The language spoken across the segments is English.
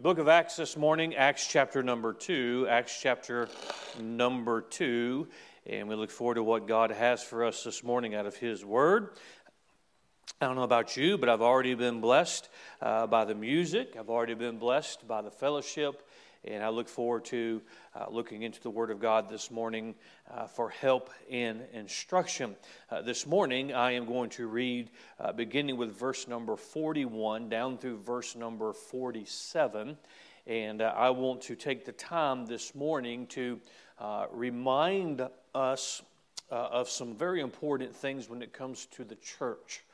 The book of Acts this morning, Acts chapter number two, Acts chapter number two, and we look forward to what God has for us this morning out of His Word. I don't know about you, but I've already been blessed uh, by the music. I've already been blessed by the fellowship. And I look forward to uh, looking into the Word of God this morning uh, for help and instruction. Uh, this morning, I am going to read uh, beginning with verse number 41 down through verse number 47. And uh, I want to take the time this morning to uh, remind us of some very important things when it comes to the church.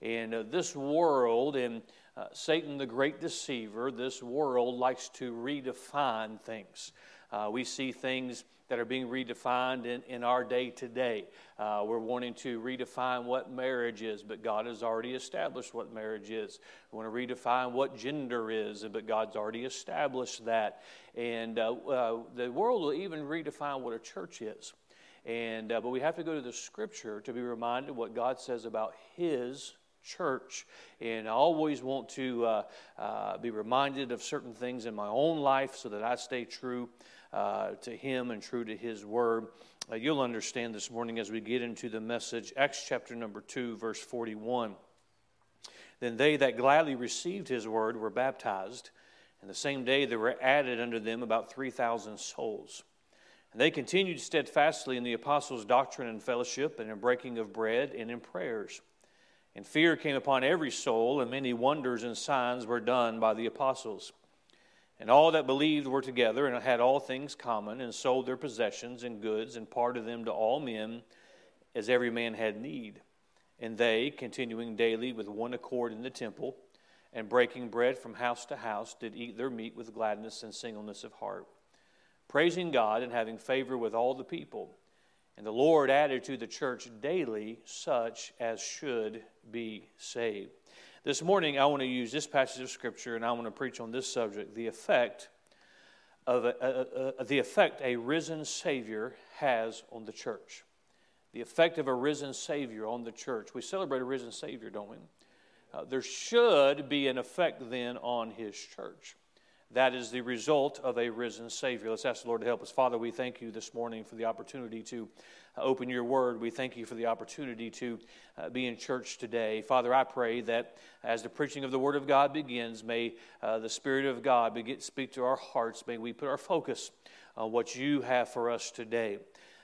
And this world and uh, Satan, the great deceiver, this world likes to redefine things. Uh, we see things that are being redefined in, in our day today. Uh, we're wanting to redefine what marriage is, but God has already established what marriage is. We want to redefine what gender is, but God's already established that. And uh, uh, the world will even redefine what a church is. And, uh, but we have to go to the scripture to be reminded what God says about His church. And I always want to uh, uh, be reminded of certain things in my own life so that I stay true uh, to Him and true to His Word. Uh, you'll understand this morning as we get into the message, Acts chapter number 2, verse 41. Then they that gladly received His Word were baptized, and the same day there were added unto them about 3,000 souls. And they continued steadfastly in the apostles' doctrine and fellowship, and in breaking of bread, and in prayers. And fear came upon every soul, and many wonders and signs were done by the apostles. And all that believed were together and had all things common, and sold their possessions and goods, and parted them to all men as every man had need. And they, continuing daily with one accord in the temple, and breaking bread from house to house, did eat their meat with gladness and singleness of heart, praising God and having favor with all the people. And the Lord added to the church daily such as should be saved. This morning, I want to use this passage of Scripture and I want to preach on this subject the effect of a, a, a, the effect a risen Savior has on the church. The effect of a risen Savior on the church. We celebrate a risen Savior, don't we? Uh, there should be an effect then on His church. That is the result of a risen Savior. Let's ask the Lord to help us. Father, we thank you this morning for the opportunity to uh, open your word. We thank you for the opportunity to uh, be in church today. Father, I pray that as the preaching of the word of God begins, may uh, the Spirit of God begin, speak to our hearts. May we put our focus on what you have for us today.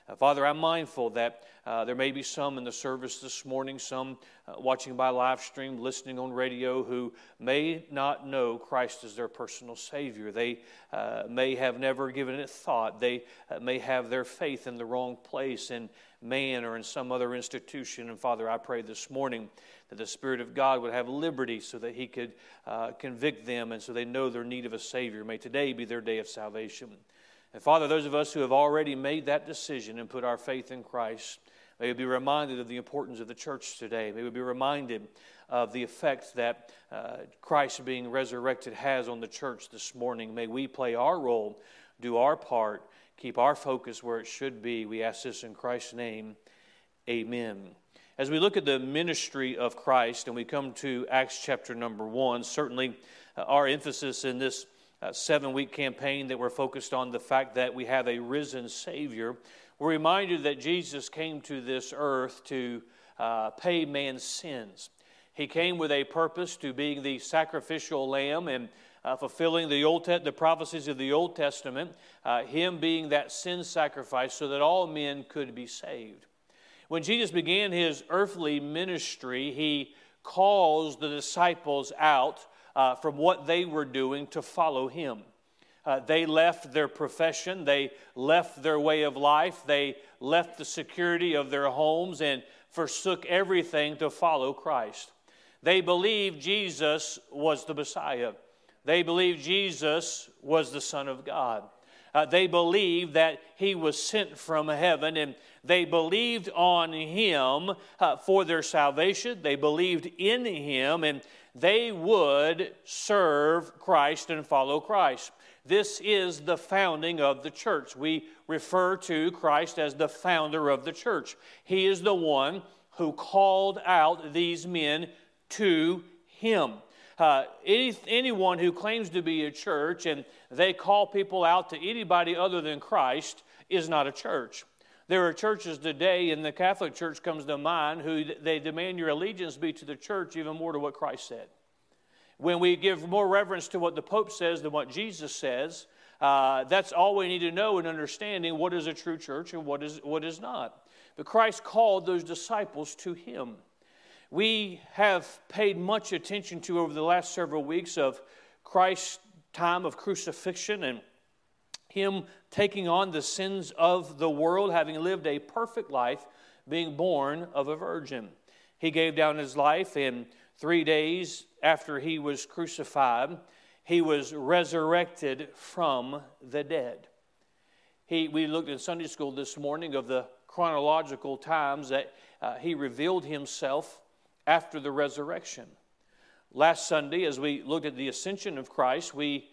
Uh, Father, I'm mindful that uh, there may be some in the service this morning, some uh, watching by live stream, listening on radio, who may not know Christ as their personal Savior. They uh, may have never given it thought. They uh, may have their faith in the wrong place, in man or in some other institution. And Father, I pray this morning that the Spirit of God would have liberty so that He could uh, convict them and so they know their need of a Savior. May today be their day of salvation. And Father, those of us who have already made that decision and put our faith in Christ, may we be reminded of the importance of the church today. May we be reminded of the effect that uh, Christ being resurrected has on the church this morning. May we play our role, do our part, keep our focus where it should be. We ask this in Christ's name. Amen. As we look at the ministry of Christ and we come to Acts chapter number one, certainly uh, our emphasis in this seven week campaign that we're focused on the fact that we have a risen Savior. We're reminded that Jesus came to this earth to uh, pay man's sins. He came with a purpose to being the sacrificial lamb and uh, fulfilling the, Old Te- the prophecies of the Old Testament, uh, Him being that sin sacrifice so that all men could be saved. When Jesus began His earthly ministry, He calls the disciples out uh, from what they were doing to follow him. Uh, they left their profession, they left their way of life, they left the security of their homes and forsook everything to follow Christ. They believed Jesus was the Messiah. They believed Jesus was the Son of God. Uh, they believed that he was sent from heaven and they believed on him uh, for their salvation. They believed in him and they would serve Christ and follow Christ. This is the founding of the church. We refer to Christ as the founder of the church. He is the one who called out these men to him. uh, any, anyone who claims to be a church and they call people out to anybody other than Christ is not a church. There are churches today, and the Catholic Church comes to mind, who they demand your allegiance be to the church even more to what Christ said. When we give more reverence to what the Pope says than what Jesus says, uh, that's all we need to know in understanding what is a true church and what is, what is not. But Christ called those disciples to Him. We have paid much attention to over the last several weeks of Christ's time of crucifixion and him taking on the sins of the world, having lived a perfect life, being born of a virgin. He gave down his life, in three days after he was crucified, he was resurrected from the dead. He, we looked in Sunday school this morning of the chronological times that uh, he revealed himself after the resurrection. Last Sunday, as we looked at the ascension of Christ, we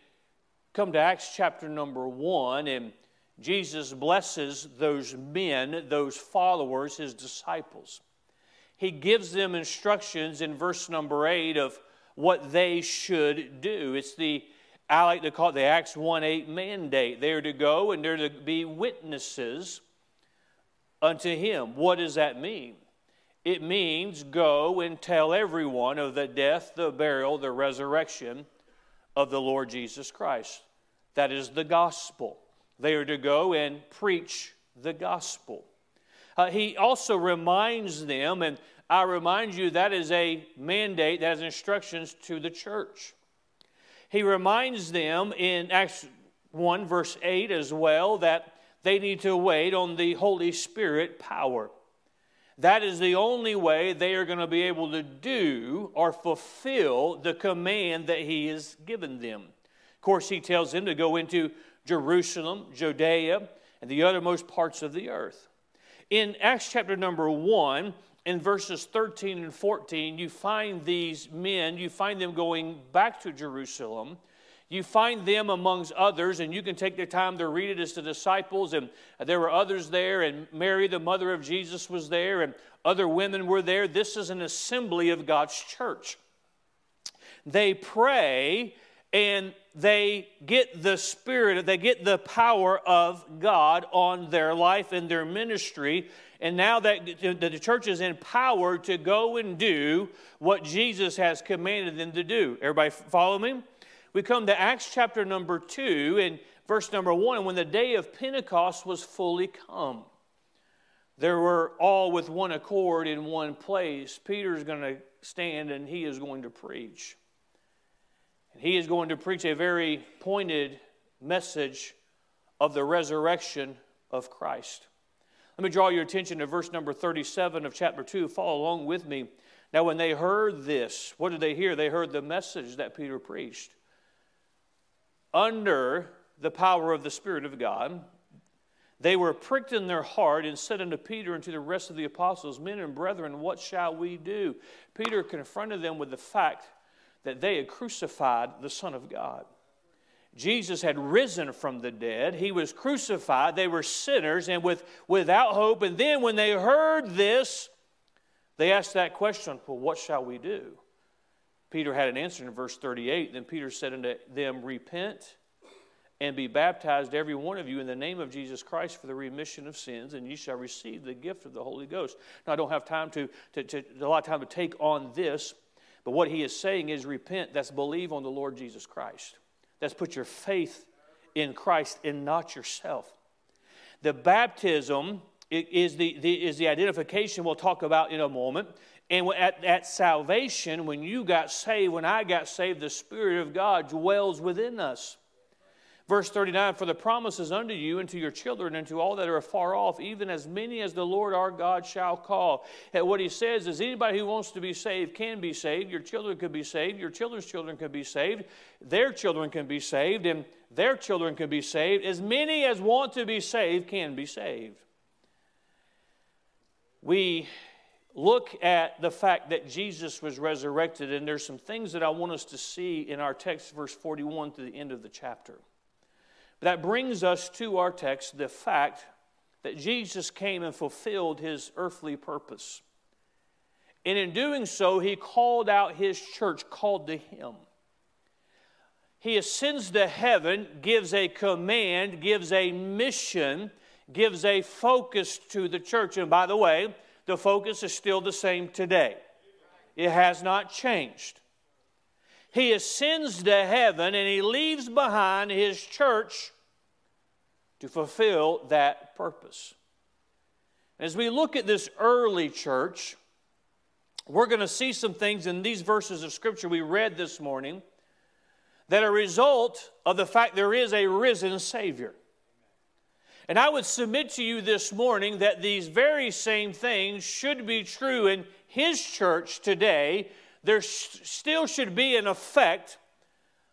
come to Acts chapter number one, and Jesus blesses those men, those followers, his disciples. He gives them instructions in verse number eight of what they should do. It's the, I like to call it the Acts 1 8 mandate. They're to go and they're to be witnesses unto him. What does that mean? It means go and tell everyone of the death, the burial, the resurrection of the Lord Jesus Christ. That is the gospel. They are to go and preach the gospel. Uh, he also reminds them, and I remind you that is a mandate, that is instructions to the church. He reminds them in Acts 1, verse 8 as well, that they need to wait on the Holy Spirit power. That is the only way they are going to be able to do or fulfill the command that He has given them. Of course, He tells them to go into Jerusalem, Judea, and the uttermost parts of the earth. In Acts chapter number 1, in verses 13 and 14, you find these men, you find them going back to Jerusalem you find them amongst others, and you can take the time to read it as the disciples, and there were others there, and Mary, the mother of Jesus, was there, and other women were there. This is an assembly of God's church. They pray and they get the spirit, they get the power of God on their life and their ministry. And now that the church is empowered to go and do what Jesus has commanded them to do. Everybody follow me? We come to Acts chapter number 2 and verse number 1. And when the day of Pentecost was fully come, there were all with one accord in one place. Peter is going to stand and he is going to preach. And he is going to preach a very pointed message of the resurrection of Christ. Let me draw your attention to verse number 37 of chapter 2. Follow along with me. Now, when they heard this, what did they hear? They heard the message that Peter preached under the power of the Spirit of God, they were pricked in their heart and said unto Peter and to the rest of the apostles, Men and brethren, what shall we do? Peter confronted them with the fact that they had crucified the Son of God. Jesus had risen from the dead. He was crucified. They were sinners and with, without hope. And then when they heard this, they asked that question Well, what shall we do? Peter had an answer in verse 38. Then Peter said unto them, Repent and be baptized, every one of you, in the name of Jesus Christ for the remission of sins, and ye shall receive the gift of the Holy Ghost. Now, I don't have time to, to, to a lot of time to take on this, but what he is saying is repent. That's believe on the Lord Jesus Christ. That's put your faith in Christ and not yourself. The baptism is the, the, is the identification we'll talk about in a moment. And at, at salvation, when you got saved, when I got saved, the Spirit of God dwells within us. Verse 39 For the promises unto you and to your children and to all that are afar off, even as many as the Lord our God shall call. And what he says is anybody who wants to be saved can be saved. Your children could be saved. Your children's children could be saved. Their children can be saved. And their children can be saved. As many as want to be saved can be saved. We look at the fact that Jesus was resurrected, and there's some things that I want us to see in our text, verse 41 to the end of the chapter. That brings us to our text the fact that Jesus came and fulfilled his earthly purpose. And in doing so, he called out his church, called to him. He ascends to heaven, gives a command, gives a mission, gives a focus to the church. And by the way, the focus is still the same today, it has not changed. He ascends to heaven and he leaves behind his church to fulfill that purpose. As we look at this early church, we're going to see some things in these verses of Scripture we read this morning that are a result of the fact there is a risen Savior. And I would submit to you this morning that these very same things should be true in His church today. There still should be an effect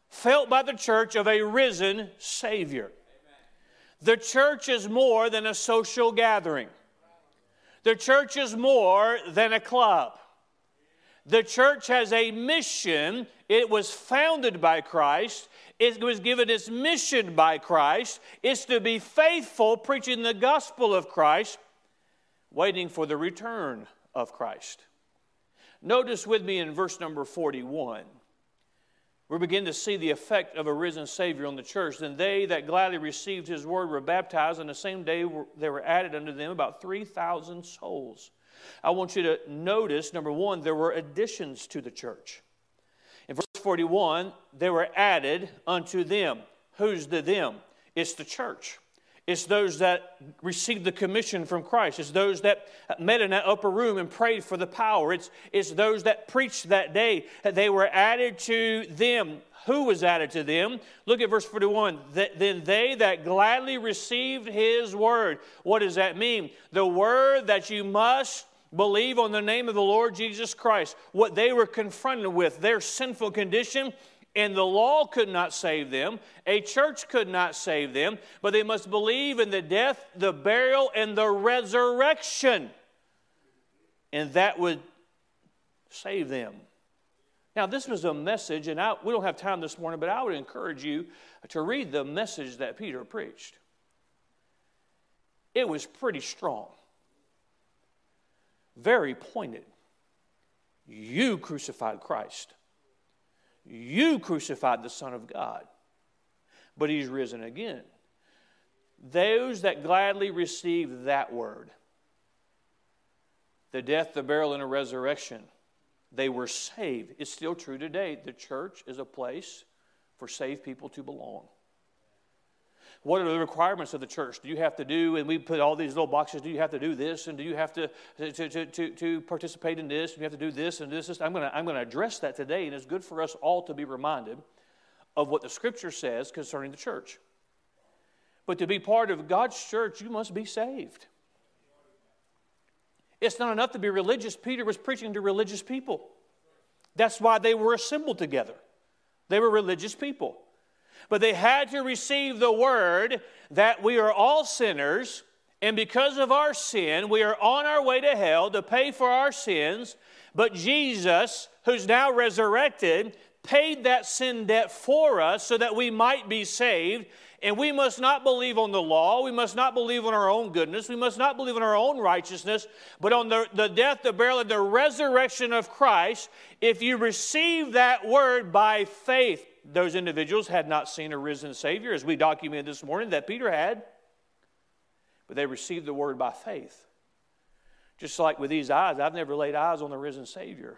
felt by the church of a risen Savior. The church is more than a social gathering, the church is more than a club. The church has a mission. It was founded by Christ. It was given its mission by Christ. It's to be faithful, preaching the gospel of Christ, waiting for the return of Christ. Notice with me in verse number 41. We begin to see the effect of a risen Savior on the church. Then they that gladly received his word were baptized, and the same day there were added unto them about 3,000 souls. I want you to notice number one, there were additions to the church. In verse 41, they were added unto them. Who's the them? It's the church. It's those that received the commission from Christ. It's those that met in that upper room and prayed for the power. It's, it's those that preached that day. They were added to them. Who was added to them? Look at verse 41. Then they that gladly received his word. What does that mean? The word that you must believe on the name of the Lord Jesus Christ. What they were confronted with, their sinful condition, and the law could not save them. A church could not save them, but they must believe in the death, the burial, and the resurrection. And that would save them. Now, this was a message, and I, we don't have time this morning, but I would encourage you to read the message that Peter preached. It was pretty strong very pointed. You crucified Christ. You crucified the Son of God. But he's risen again. Those that gladly receive that word, the death, the burial, and the resurrection, they were saved. It's still true today. The church is a place for saved people to belong. What are the requirements of the church? Do you have to do, and we put all these little boxes, do you have to do this, and do you have to, to, to, to, to participate in this, and you have to do this and this? this. I'm going to I'm going to address that today, and it's good for us all to be reminded of what the scripture says concerning the church. But to be part of God's church, you must be saved. It's not enough to be religious. Peter was preaching to religious people. That's why they were assembled together. They were religious people. But they had to receive the word that we are all sinners, and because of our sin, we are on our way to hell to pay for our sins. But Jesus, who's now resurrected, paid that sin debt for us so that we might be saved. And we must not believe on the law. We must not believe on our own goodness. We must not believe in our own righteousness, but on the, the death, the burial, and the resurrection of Christ. If you receive that word by faith, those individuals had not seen a risen Savior, as we documented this morning that Peter had, but they received the word by faith. Just like with these eyes, I've never laid eyes on the risen Savior.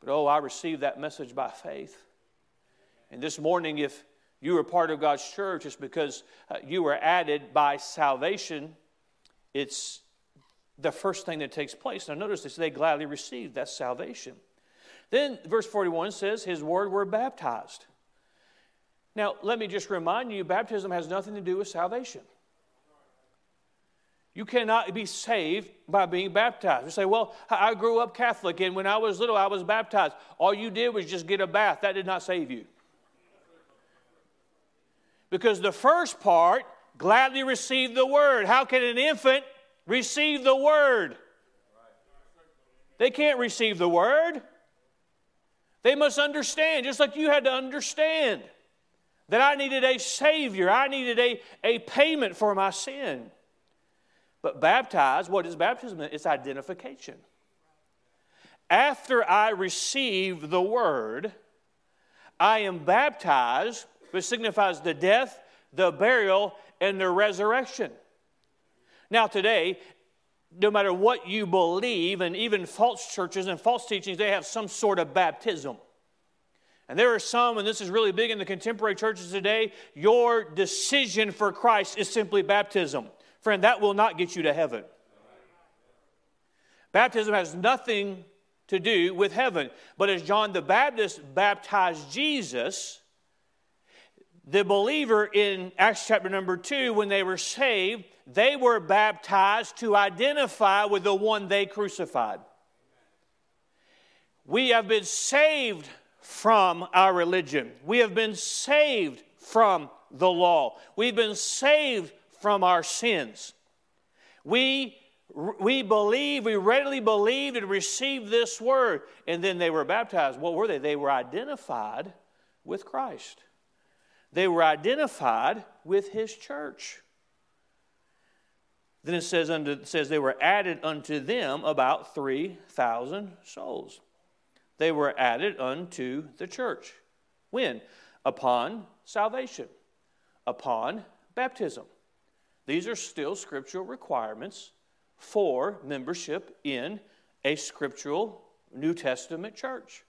But oh, I received that message by faith. And this morning, if you are part of God's church, it's because uh, you were added by salvation. It's the first thing that takes place. Now, notice this they gladly received that salvation. Then verse 41 says, His word were baptized. Now, let me just remind you baptism has nothing to do with salvation. You cannot be saved by being baptized. You say, Well, I grew up Catholic, and when I was little, I was baptized. All you did was just get a bath. That did not save you. Because the first part, gladly receive the word. How can an infant receive the word? They can't receive the word. They must understand, just like you had to understand, that I needed a Savior. I needed a, a payment for my sin. But baptized, what is baptism? It's identification. after I receive the word, I am baptized, which signifies the death, the burial, and the resurrection. Now, today, no matter what you believe, and even false churches and false teachings, they have some sort of baptism. And there are some, and this is really big in the contemporary churches today, your decision for Christ is simply baptism. Friend, that will not get you to heaven. Baptism has nothing to do with heaven. But as John the Baptist baptized Jesus, the believer in Acts chapter number 2, when they were saved, they were baptized to identify with the one they crucified. We have been saved from our religion. We have been saved from the law. We've been saved from our sins. We, we believe, we readily believed and received this word, and then they were baptized. What were they? They were identified with Christ, they were identified with His church. Then it says, it says they were added unto them about 3,000 souls they were added unto the church. When? Upon salvation, upon baptism. These are still scriptural requirements for membership in a scriptural New Testament church.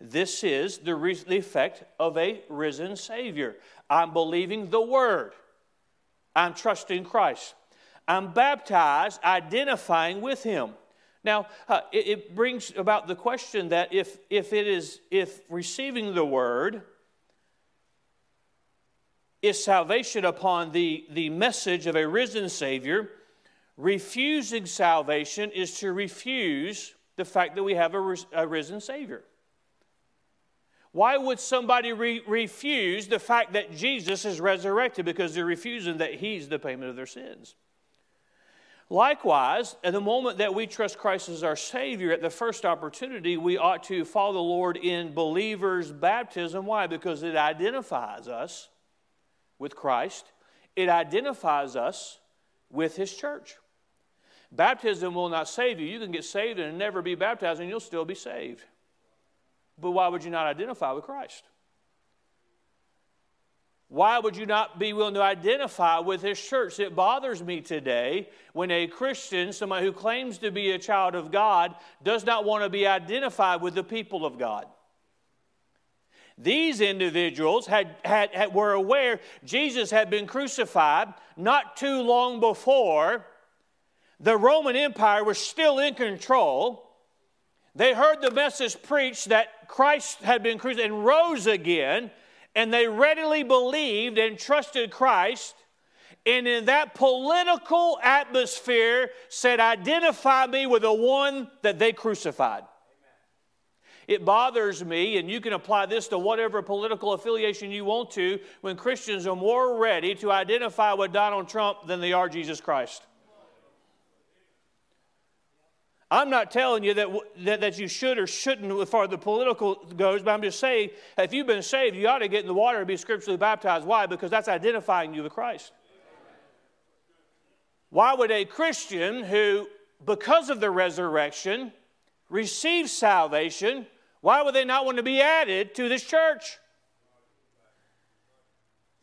This is the, re- the effect of a risen Savior. I'm believing the Word, I'm trusting Christ. I'm baptized, identifying with Him. Now, uh, it, it, brings about the question that if, if it is, if receiving the word is salvation upon the, the message of a risen Savior, refusing salvation is to refuse the fact that we have a, a risen Savior. Why would somebody re- refuse the fact that Jesus is resurrected? Because they're refusing that He's the payment of their sins. Likewise, at the moment that we trust Christ as our Savior, at the first opportunity, we ought to follow the Lord in believers' baptism. Why? Because it identifies us with Christ, it identifies us with His church. Baptism will not save you. You can get saved and never be baptized, and you'll still be saved. But why would you not identify with Christ? Why would you not be willing to identify with His church? It bothers me today when a Christian, somebody who claims to be a child of God, does not want to be identified with the people of God. These individuals had, had, had, were aware Jesus had been crucified not too long before. The Roman Empire was still in control. They heard the message preached that Christ had been crucified and rose again and they readily believed and trusted Christ. And in that political atmosphere, said, Identify me with the one that they crucified. It bothers me, and you can apply this to whatever political affiliation you want to, when Christians are more ready to identify with Donald Trump than they are Jesus Christ. I'm not telling you that, that, that you should or shouldn't as far as the political goes, but I'm just saying if you've been saved, you ought to get in the water and be scripturally baptized. Why? Because that's identifying you with Christ. Why would a Christian who, because of the resurrection, receives salvation, why would they not want to be added to this church?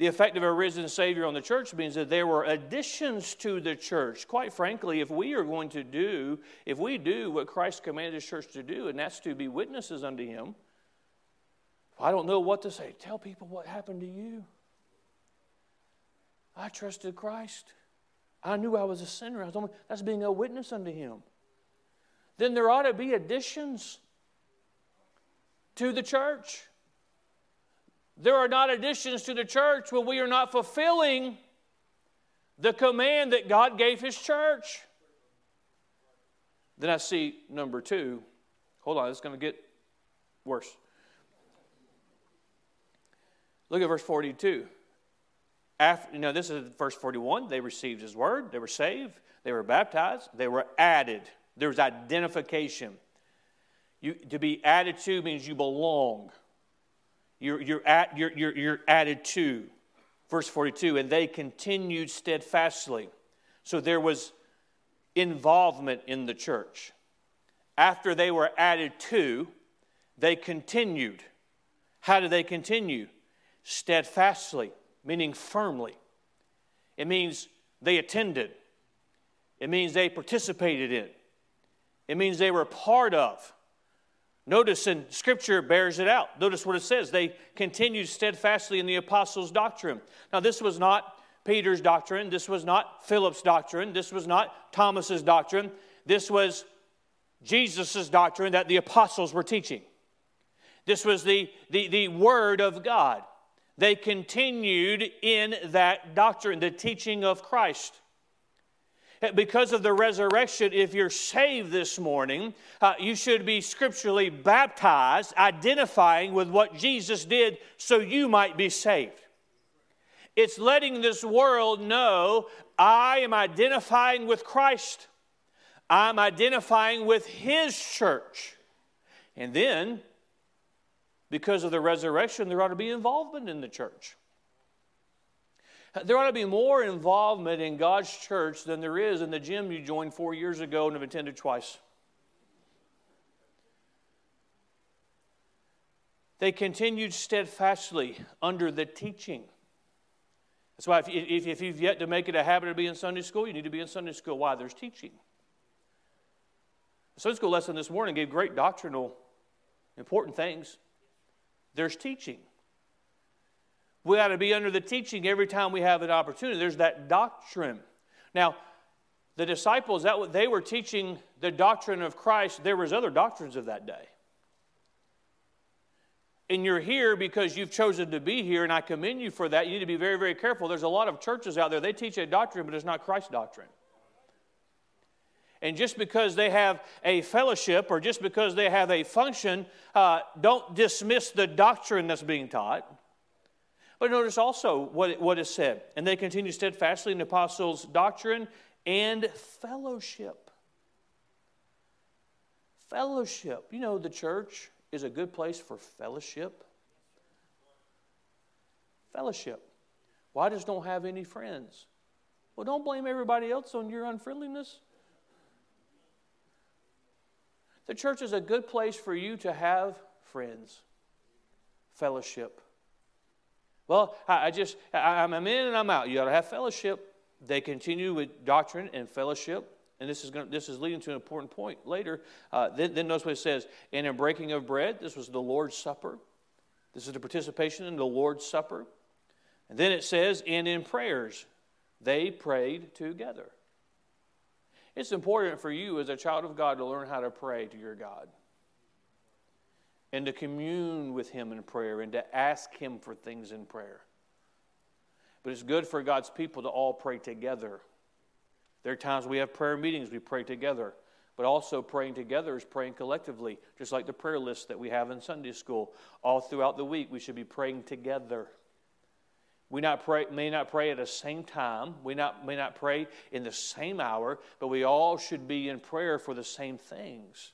The effect of a risen Savior on the church means that there were additions to the church. Quite frankly, if we are going to do, if we do what Christ commanded his church to do, and that's to be witnesses unto him, I don't know what to say. Tell people what happened to you. I trusted Christ. I knew I was a sinner. I was only, that's being a witness unto him. Then there ought to be additions to the church. There are not additions to the church when we are not fulfilling the command that God gave His church. Then I see number two. Hold on, it's going to get worse. Look at verse 42. After, you know, this is verse 41. They received his word, they were saved, they were baptized, they were added. There was identification. You, to be added to means you belong. You're, you're, at, you're, you're, you're added to. Verse 42 and they continued steadfastly. So there was involvement in the church. after they were added to, they continued. How did they continue? Steadfastly, meaning firmly. It means they attended. It means they participated in. It means they were part of. Notice, and Scripture bears it out. Notice what it says. They continued steadfastly in the apostles' doctrine. Now, this was not Peter's doctrine. This was not Philip's doctrine. This was not Thomas's doctrine. This was Jesus' doctrine that the apostles were teaching. This was the, the, the Word of God. They continued in that doctrine, the teaching of Christ. Because of the resurrection, if you're saved this morning, uh, you should be scripturally baptized, identifying with what Jesus did so you might be saved. It's letting this world know I am identifying with Christ. I'm identifying with His church. And then, because of the resurrection, there ought to be involvement in the church. There ought to be more involvement in God's church than there is in the gym you joined four years ago and have attended twice. They continued steadfastly under the teaching. That's why, if, if, if, you've yet to make it a habit of being in Sunday school, you need to be in Sunday school. Why? There's teaching. The Sunday school lesson this morning gave great doctrinal, important things. There's teaching. We ought to be under the teaching every time we have an opportunity. There's that doctrine. Now, the disciples, that they were teaching the doctrine of Christ, there was other doctrines of that day. And you're here because you've chosen to be here, and I commend you for that. You need to be very, very careful. There's a lot of churches out there, they teach a doctrine, but it's not Christ's doctrine. And just because they have a fellowship or just because they have a function, uh, don't dismiss the doctrine that's being taught. But notice also what, what is said. And they continue steadfastly in the apostles' doctrine and fellowship. Fellowship. You know, the church is a good place for fellowship. Fellowship. Why just don't have any friends? Well, don't blame everybody else on your unfriendliness. The church is a good place for you to have friends, fellowship. Well, I, just, I'm in and I'm out. You ought to have fellowship. They continue with doctrine and fellowship. And this is, going to, this is leading to an important point later. Uh, then, then notice what it says. And in breaking of bread, this was the Lord's Supper. This is the participation in the Lord's Supper. And then it says, and in prayers, they prayed together. It's important for you as a child of God to learn how to pray to your God and to commune with Him in prayer and to ask Him for things in prayer. But it's good for God's people to all pray together. There are times we have prayer meetings, we pray together. But also, praying together is praying collectively, just like the prayer list that we have in Sunday school. All throughout the week, we should be praying together. We not pray, may not pray at the same time, we not, may not pray in the same hour, but we all should be in prayer for the same things.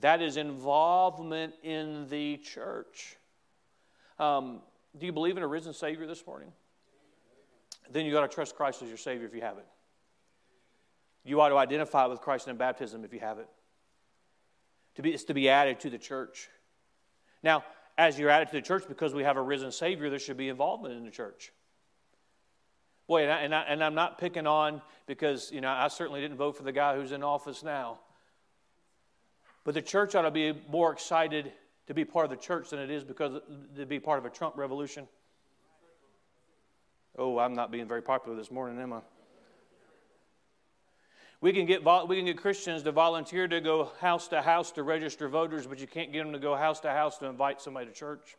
That is involvement in the church. Um, do you believe in a risen Savior this morning? Then you got to trust Christ as your Savior if you haven't. You ought to identify with Christ in baptism if you haven't. To be, it's to be added to the church. Now, as you're added to the church, because we have a risen Savior, there should be involvement in the church. Boy, and, I, and, I, and I'm not picking on because, you know, I certainly didn't vote for the guy who's in office now. But the church ought to be more excited to be part of the church than it is because to be part of a Trump revolution. Oh, I'm not being very popular this morning, am I? We can get we can get Christians to volunteer to go house to house to register voters, but you can't get them to go house to house to invite somebody to church.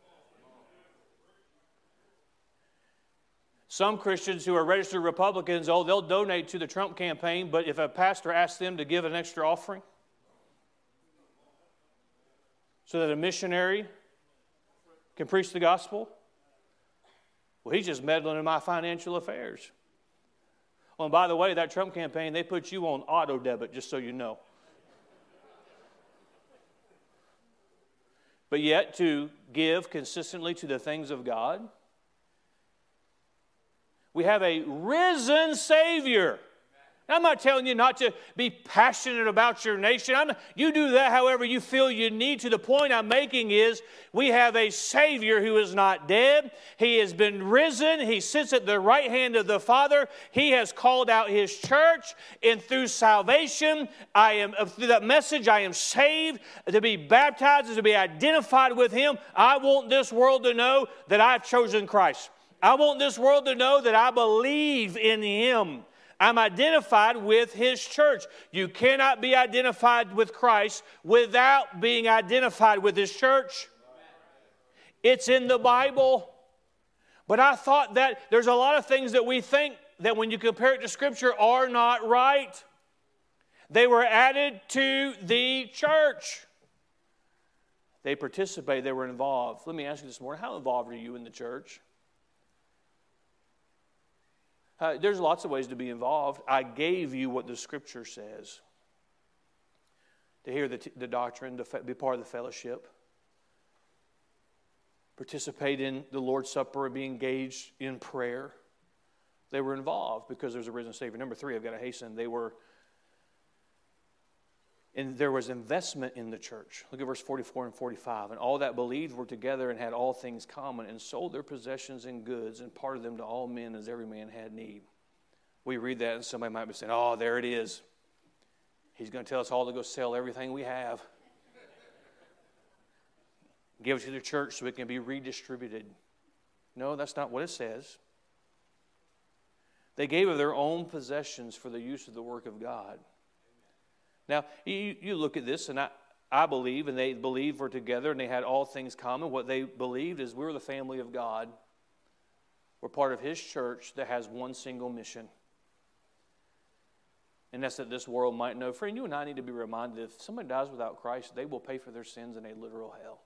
Some Christians who are registered Republicans, oh, they'll donate to the Trump campaign, but if a pastor asks them to give an extra offering, so that a missionary can preach the gospel? Well, he's just meddling in my financial affairs. Oh, and by the way, that Trump campaign, they put you on auto debit, just so you know. But yet, to give consistently to the things of God, we have a risen Savior. I'm not telling you not to be passionate about your nation. I'm, you do that however you feel you need to. The point I'm making is we have a Savior who is not dead. He has been risen. He sits at the right hand of the Father. He has called out His church, and through salvation, I am uh, through that message, I am saved to be baptized, to be identified with Him. I want this world to know that I've chosen Christ. I want this world to know that I believe in Him. I'm identified with his church. You cannot be identified with Christ without being identified with his church. It's in the Bible. But I thought that there's a lot of things that we think that when you compare it to Scripture are not right. They were added to the church. They participated, they were involved. Let me ask you this morning how involved are you in the church? Uh, there's lots of ways to be involved. I gave you what the scripture says to hear the, the doctrine, to be part of the fellowship, participate in the Lord's Supper, be engaged in prayer. They were involved because there's a risen Savior. Number three, I've got to hasten. They were and there was investment in the church. Look at verse 44 and 45. And all that believed were together and had all things common, and sold their possessions and goods, and parted them to all men as every man had need. We read that, and somebody might be saying, Oh, there it is. He's going to tell us all to go sell everything we have, give it to the church so it can be redistributed. No, that's not what it says. They gave of their own possessions for the use of the work of God. Now, you, you look at this, and I, I believe, and they believed were together, and they had all things common. What they believed is we we're the family of God. We're part of His church that has one single mission. And that's that this world might know. Friend, you and I need to be reminded if somebody dies without Christ, they will pay for their sins in a literal hell.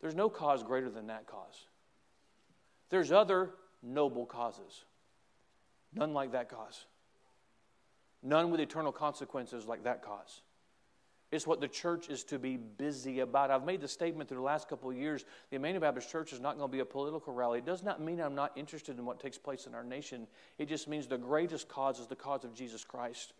There's no cause greater than that cause. There's other noble causes, none like that cause. None with eternal consequences like that cause. It's what the church is to be busy about. I've made the statement through the last couple of years the Emmanuel Baptist Church is not going to be a political rally. It does not mean I'm not interested in what takes place in our nation. It just means the greatest cause is the cause of Jesus Christ.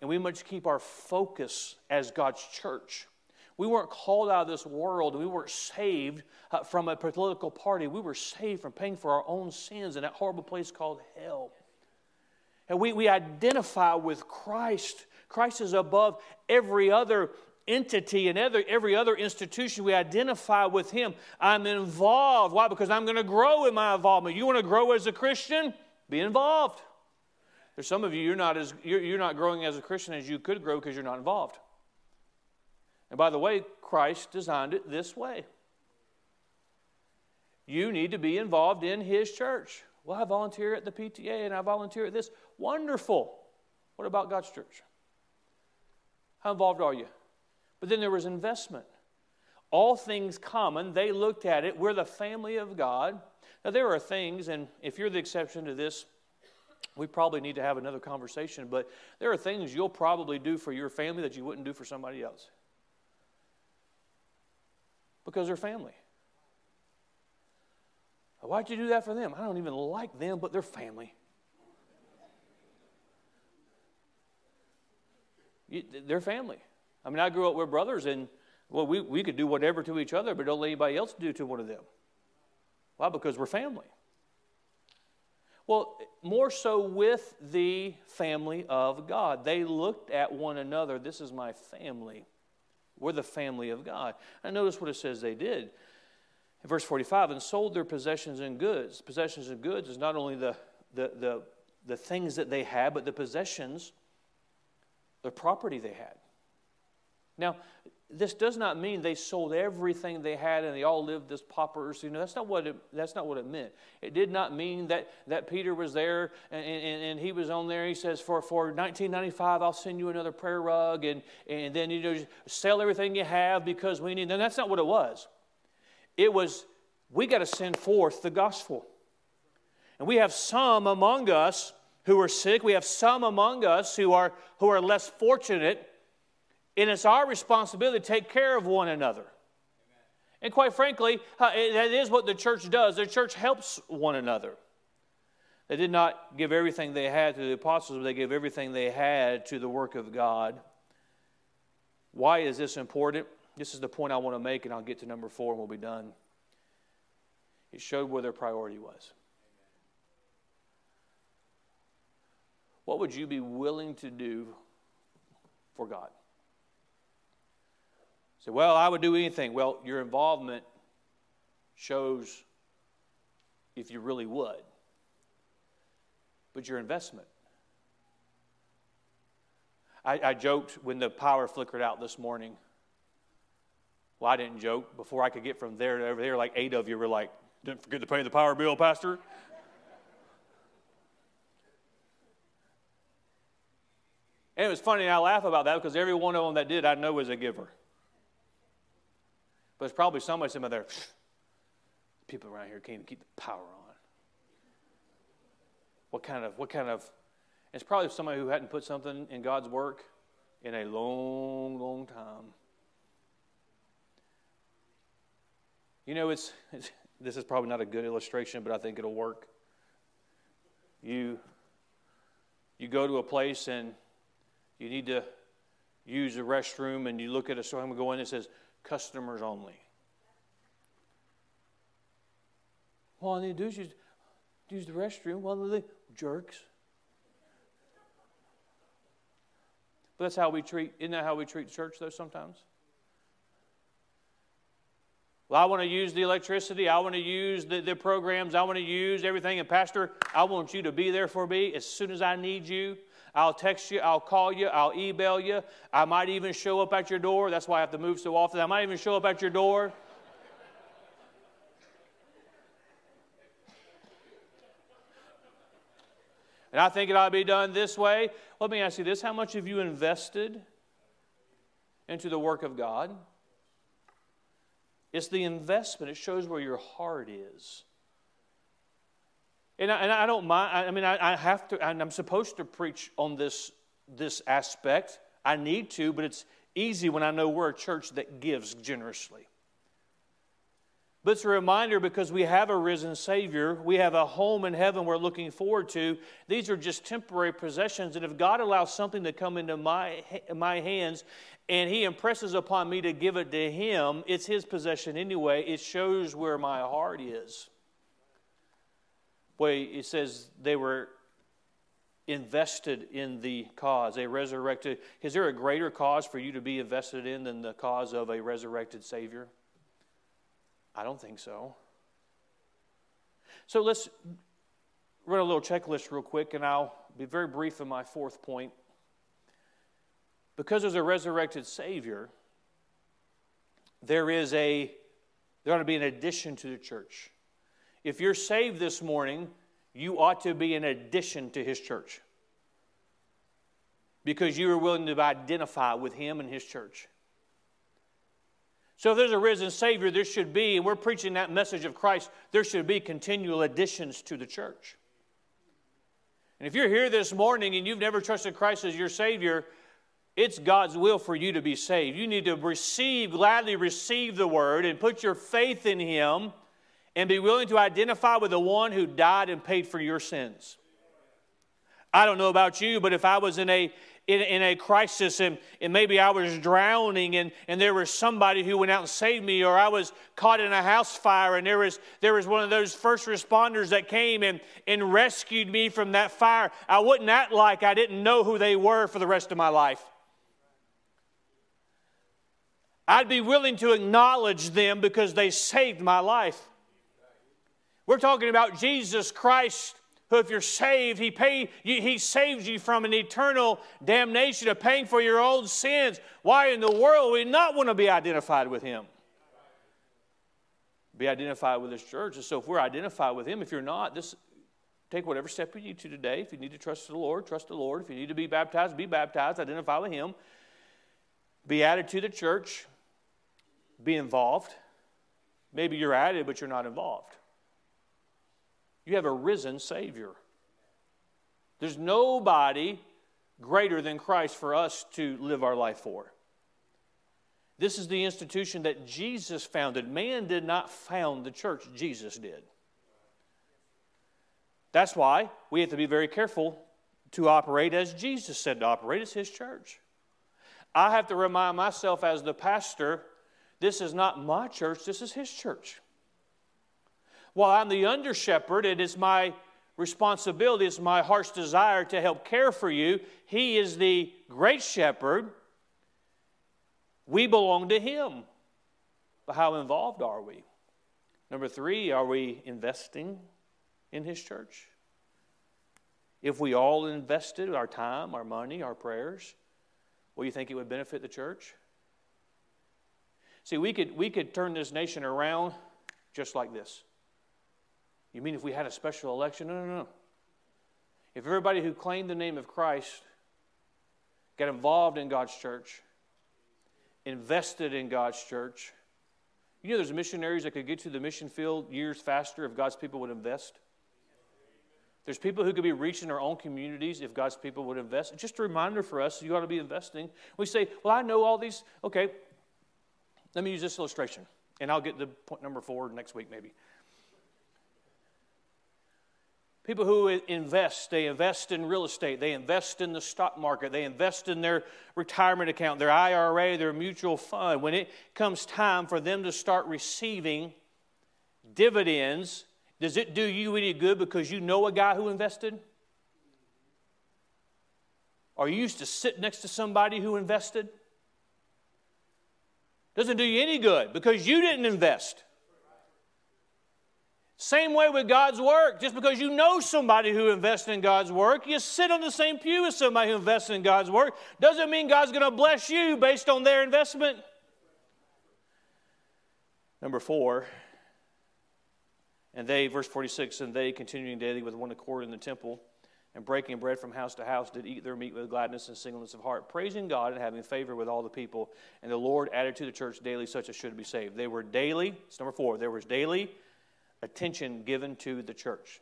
And we must keep our focus as God's church. We weren't called out of this world. We weren't saved uh, from a political party. We were saved from paying for our own sins in that horrible place called hell. And we, we identify with Christ. Christ is above every other entity and other, every other institution. We identify with Him. I'm involved. Why? Because I'm going to grow in my involvement. You want to grow as a Christian? Be involved. There's some of you, you're not, as, you're, you're not growing as a Christian as you could grow because you're not involved. And by the way, Christ designed it this way. You need to be involved in His church. Well, I volunteer at the PTA and I volunteer at this. Wonderful. What about God's church? How involved are you? But then there was investment. All things common, they looked at it. We're the family of God. Now, there are things, and if you're the exception to this, we probably need to have another conversation, but there are things you'll probably do for your family that you wouldn't do for somebody else because they're family. Why'd you do that for them? I don't even like them, but they're family. They're family. I mean, I grew up with brothers, and well, we, we could do whatever to each other, but don't let anybody else do to one of them. Why? Because we're family. Well, more so with the family of God. They looked at one another. This is my family. We're the family of God. And notice what it says they did. In verse 45, and sold their possessions and goods. Possessions and goods is not only the, the, the, the things that they had, but the possessions, the property they had. Now, this does not mean they sold everything they had and they all lived as paupers. You know, that's not what it, that's not what it meant. It did not mean that, that Peter was there and, and, and he was on there. He says, for, for 1995, I'll send you another prayer rug and, and then, you know, sell everything you have because we need. And that's not what it was. It was, we got to send forth the gospel. And we have some among us who are sick. We have some among us who are, who are less fortunate. And it's our responsibility to take care of one another. And quite frankly, uh, that is what the church does. The church helps one another. They did not give everything they had to the apostles, but they gave everything they had to the work of God. Why is this important? This is the point I want to make, and I'll get to number four and we'll be done. It showed where their priority was. What would you be willing to do for God? Say, well, I would do anything. Well, your involvement shows if you really would. But your investment. I, I joked when the power flickered out this morning. Well, I didn't joke. Before I could get from there to over there, like eight of you were like, didn't forget to pay the power bill, Pastor. And it was funny, and I laugh about that because every one of them that did, I know was a giver. But it's probably somebody sitting there, people around here can't even keep the power on. What kind of, what kind of, it's probably somebody who hadn't put something in God's work in a long, long time. You know, it's, it's this is probably not a good illustration, but I think it'll work. You, you go to a place and you need to use the restroom, and you look at a store, I'm going, it says customers only. All I need to do is use, use the restroom. Well, they jerks. But that's how we treat, isn't that how we treat church, though, sometimes? Well, I want to use the electricity. I want to use the, the programs. I want to use everything. And, Pastor, I want you to be there for me as soon as I need you. I'll text you, I'll call you, I'll email you. I might even show up at your door. That's why I have to move so often. I might even show up at your door. And I think it ought to be done this way. Let me ask you this how much have you invested into the work of God? It's the investment, it shows where your heart is. And I, and I don't mind, I mean, I, I have to, and I'm supposed to preach on this, this aspect. I need to, but it's easy when I know we're a church that gives generously. But it's a reminder because we have a risen Savior. We have a home in heaven we're looking forward to. These are just temporary possessions. And if God allows something to come into my, my hands and He impresses upon me to give it to Him, it's His possession anyway. It shows where my heart is. Boy, it says they were invested in the cause, a resurrected. Is there a greater cause for you to be invested in than the cause of a resurrected Savior? I don't think so. So let's run a little checklist real quick, and I'll be very brief in my fourth point. Because there's a resurrected Savior, there is a there ought to be an addition to the church. If you're saved this morning, you ought to be an addition to His church because you are willing to identify with Him and His church. So, if there's a risen Savior, there should be, and we're preaching that message of Christ, there should be continual additions to the church. And if you're here this morning and you've never trusted Christ as your Savior, it's God's will for you to be saved. You need to receive, gladly receive the word and put your faith in Him and be willing to identify with the one who died and paid for your sins. I don't know about you, but if I was in a in, in a crisis and, and maybe I was drowning and, and there was somebody who went out and saved me, or I was caught in a house fire and there was, there was one of those first responders that came and, and rescued me from that fire, I wouldn't act like I didn't know who they were for the rest of my life. I'd be willing to acknowledge them because they saved my life. We're talking about Jesus Christ who, if you're saved, he, he saves you from an eternal damnation of paying for your own sins. Why in the world would we not want to be identified with him? Be identified with his church. And so if we're identified with him, if you're not, this take whatever step you need to today. If you need to trust the Lord, trust the Lord. If you need to be baptized, be baptized, identify with him. Be added to the church. Be involved. Maybe you're added, but you're not involved. You have a risen Savior. There's nobody greater than Christ for us to live our life for. This is the institution that Jesus founded. Man did not found the church, Jesus did. That's why we have to be very careful to operate as Jesus said to operate as His church. I have to remind myself as the pastor this is not my church, this is His church. While I'm the under shepherd, it is my responsibility, it's my heart's desire to help care for you. He is the great shepherd. We belong to Him. But how involved are we? Number three, are we investing in His church? If we all invested our time, our money, our prayers, will you think it would benefit the church? See, we could, we could turn this nation around just like this. You mean if we had a special election? No, no, no. If everybody who claimed the name of Christ got involved in God's church, invested in God's church, you know there's missionaries that could get to the mission field years faster if God's people would invest? There's people who could be reaching their own communities if God's people would invest. Just a reminder for us, you ought to be investing. We say, well, I know all these. Okay, let me use this illustration, and I'll get to point number four next week maybe. People who invest, they invest in real estate, they invest in the stock market, they invest in their retirement account, their IRA, their mutual fund. When it comes time for them to start receiving dividends, does it do you any good because you know a guy who invested? Or you used to sit next to somebody who invested? Doesn't do you any good because you didn't invest. Same way with God's work. Just because you know somebody who invests in God's work, you sit on the same pew as somebody who invests in God's work, doesn't mean God's going to bless you based on their investment. Number four, and they, verse 46, and they, continuing daily with one accord in the temple and breaking bread from house to house, did eat their meat with gladness and singleness of heart, praising God and having favor with all the people. And the Lord added to the church daily such as should be saved. They were daily, it's number four, there was daily attention given to the church.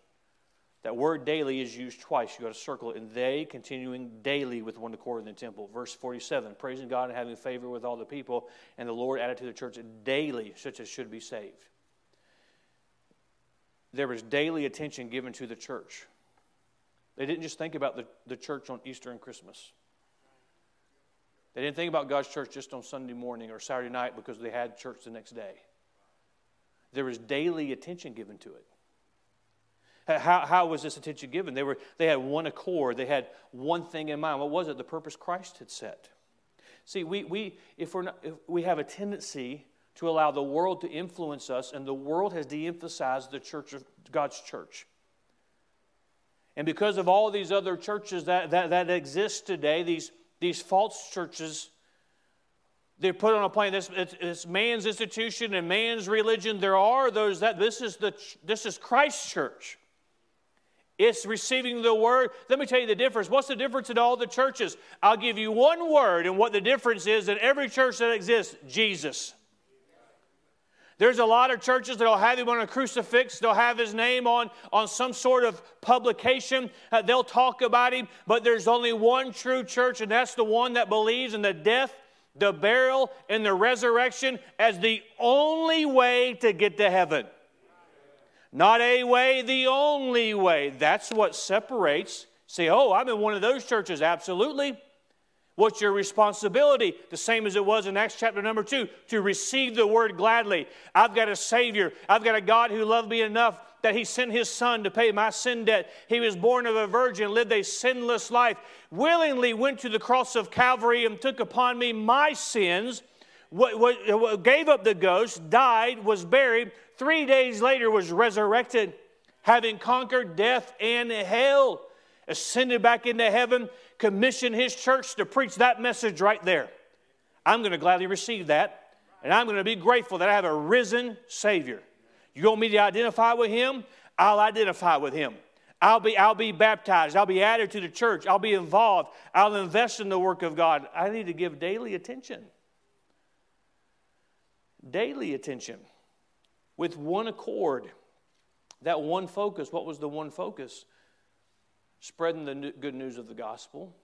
That word daily is used twice. You got to circle it. And they continuing daily with one accord in the temple. Verse 47 praising God and having favor with all the people. And the Lord added to the church daily such as should be saved there was daily attention given to the church. They didn't just think about the, the church on Easter and Christmas. They didn't think about God's church just on Sunday morning or Saturday night because they had church the next day. There was daily attention given to it. How, how was this attention given? They, were, they had one accord, they had one thing in mind. What was it? The purpose Christ had set. See, we, we, if, we're not, if we have a tendency to allow the world to influence us, and the world has de emphasized the church of God's church. And because of all these other churches that, that, that exist today, these, these false churches, they're put on a plane. This it's, it's, man's institution and man's religion. There are those that this is the this is Christ's church. It's receiving the word. Let me tell you the difference. What's the difference in all the churches? I'll give you one word, and what the difference is in every church that exists: Jesus. There's a lot of churches that'll have him on a crucifix, they'll have his name on, on some sort of publication, uh, they'll talk about him, but there's only one true church, and that's the one that believes in the death, the burial, and the resurrection as the only way to get to heaven. Not a way, the only way. That's what separates. Say, oh, I'm in one of those churches. Absolutely. What's your responsibility? The same as it was in Acts chapter number two to receive the word gladly. I've got a Savior. I've got a God who loved me enough that He sent His Son to pay my sin debt. He was born of a virgin, lived a sinless life, willingly went to the cross of Calvary and took upon me my sins. Gave up the ghost, died, was buried, three days later was resurrected, having conquered death and hell, ascended back into heaven, commission his church to preach that message right there. I'm going to gladly receive that, and I'm going to be grateful that I have a risen Savior. You want me to identify with him? I'll identify with him. I'll be, I'll be baptized. I'll be added to the church. I'll be involved. I'll invest in the work of God. I need to give daily attention. Daily attention. With one accord. That one focus. What was the one focus? Spreading the good news of the gospel.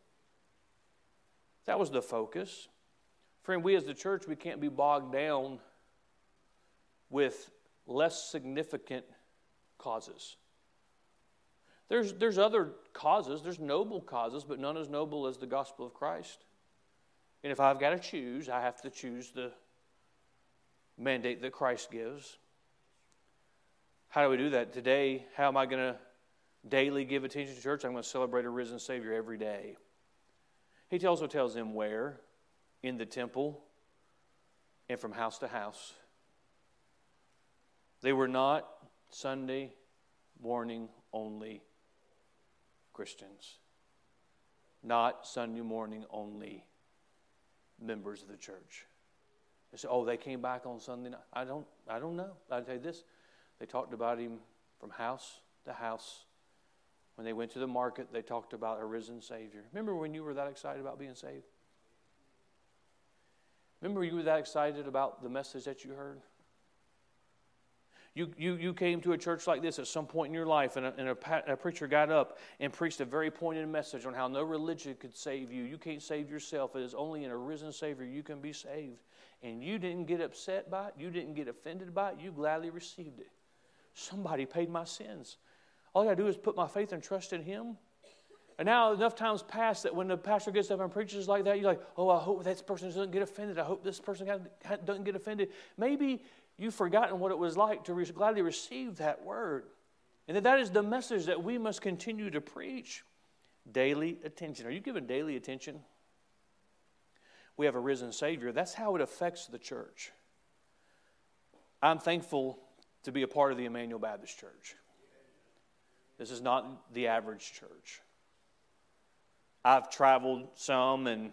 That was the focus. Friend, we as the church, we can't be bogged down with less significant causes. There's, there's other causes, there's noble causes, but none as noble as the gospel of Christ. And if I've got to choose, I have to choose the mandate that Christ gives. How do we do that? Today, how am I going to daily give attention to church? I'm going to celebrate a risen Savior every day. He also tells them where in the temple and from house to house. They were not Sunday morning only Christians, not Sunday morning only members of the church. They say, "Oh, they came back on Sunday night." I don't. I don't know. I tell you this: they talked about him from house to house. When they went to the market, they talked about a risen Savior. Remember when you were that excited about being saved? Remember you were that excited about the message that you heard? You, you, you came to a church like this at some point in your life, and, a, and a, a, preacher got up and preached a very pointed message on how no religion could save you. You can't save yourself. It is only in a risen Savior you can be saved. And you didn't get upset by it, you didn't get offended by it, you gladly received it. Somebody paid my sins. All I got to do is put my faith and trust in Him. And now enough times pass that when the pastor gets up and preaches like that, you're like, oh, I hope that person doesn't get offended. I hope this person doesn't get offended. Maybe you've forgotten what it was like to gladly receive that word. And that that is the message that we must continue to preach. Daily attention. Are you giving daily attention? We have a risen Savior. That's how it affects the church. I'm thankful to be a part of the Emmanuel Baptist Church. This is not the average church. I've traveled some and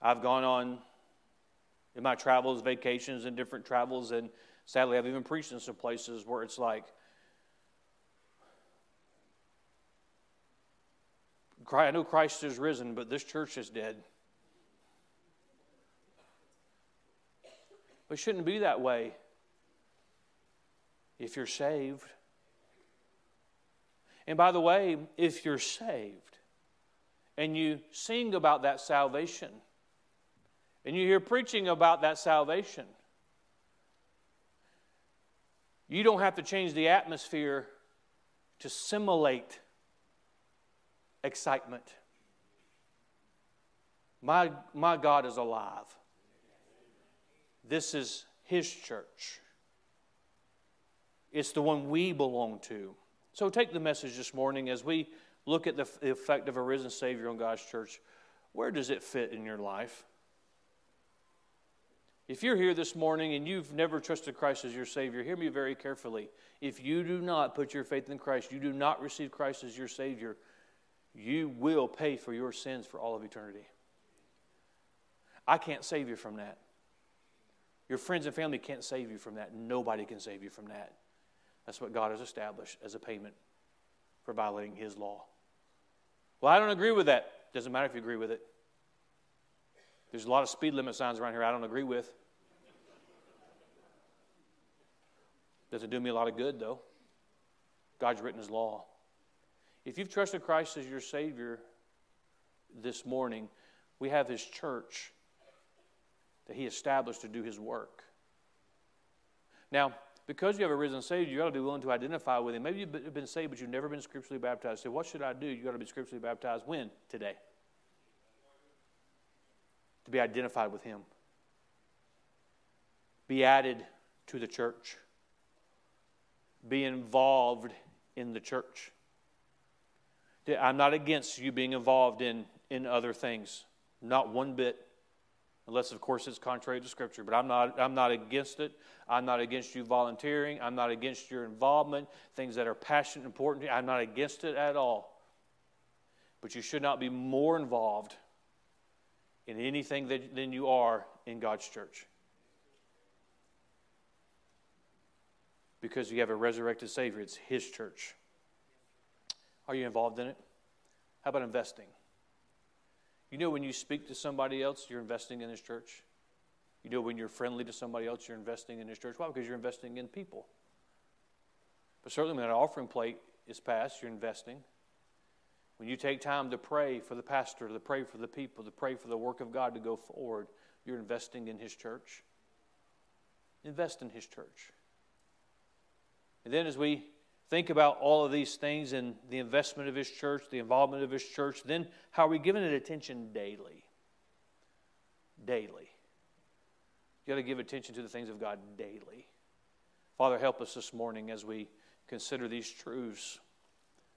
I've gone on in my travels, vacations, and different travels, and sadly, I've even preached in some places where it's like, I know Christ is risen, but this church is dead. It shouldn't be that way if you're saved. And by the way, if you're saved, and you sing about that salvation, and you hear preaching about that salvation, you don't have to change the atmosphere to simulate excitement. My, my God is alive. This is His church. It's the one we belong to. So take the message this morning as we look at the effect of a risen Savior on God's church. Where does it fit in your life? If you're here this morning and you've never trusted Christ as your Savior, hear me very carefully. If you do not put your faith in Christ, you do not receive Christ as your Savior, you will pay for your sins for all of eternity. I can't save you from that. Your friends and family can't save you from that. Nobody can save you from that. That's what God has established as a payment for violating His law. Well, I don't agree with that. Doesn't matter if you agree with it. There's a lot of speed limit signs around here I don't agree with. Doesn't do me a lot of good, though. God's written His law. If you've trusted Christ as your Savior this morning, we have His church that He established to do His work. Now, because you have a risen Savior, you got to be willing to identify with Him. Maybe you've been saved, but you've never been scripturally baptized. Say, what should I do? You got to be scripturally baptized. When? Today. To be identified with Him. Be added to the church. Be involved in the church. I'm not against you being involved in, in other things, not one bit unless, of course, it's contrary to Scripture. But I'm not, I'm not against it. I'm not against you volunteering. I'm not against your involvement, things that are passionate important. I'm not against it at all. But you should not be more involved in anything that, than you are in God's church. Because you have a resurrected Savior, it's His church. Are you involved in it? How about investing? You know, when you speak to somebody else, you're investing in this church. You know, when you're friendly to somebody else, you're investing in this church. Why? Because you're investing in people. But certainly, when an offering plate is passed, you're investing. When you take time to pray for the pastor, to pray for the people, to pray for the work of God to go forward, you're investing in his church. Invest in his church. And then, as we think about all of these things and the investment of His church, the involvement of His church, then how are we giving it attention daily? Daily. You got to give attention to the things of God daily. Father, help us this morning as we consider these truths.